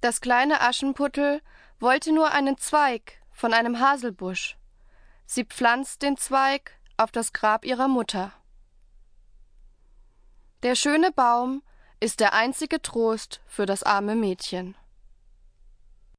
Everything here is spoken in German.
Das kleine Aschenputtel wollte nur einen Zweig von einem Haselbusch. Sie pflanzt den Zweig auf das Grab ihrer Mutter. Der schöne Baum ist der einzige Trost für das arme Mädchen.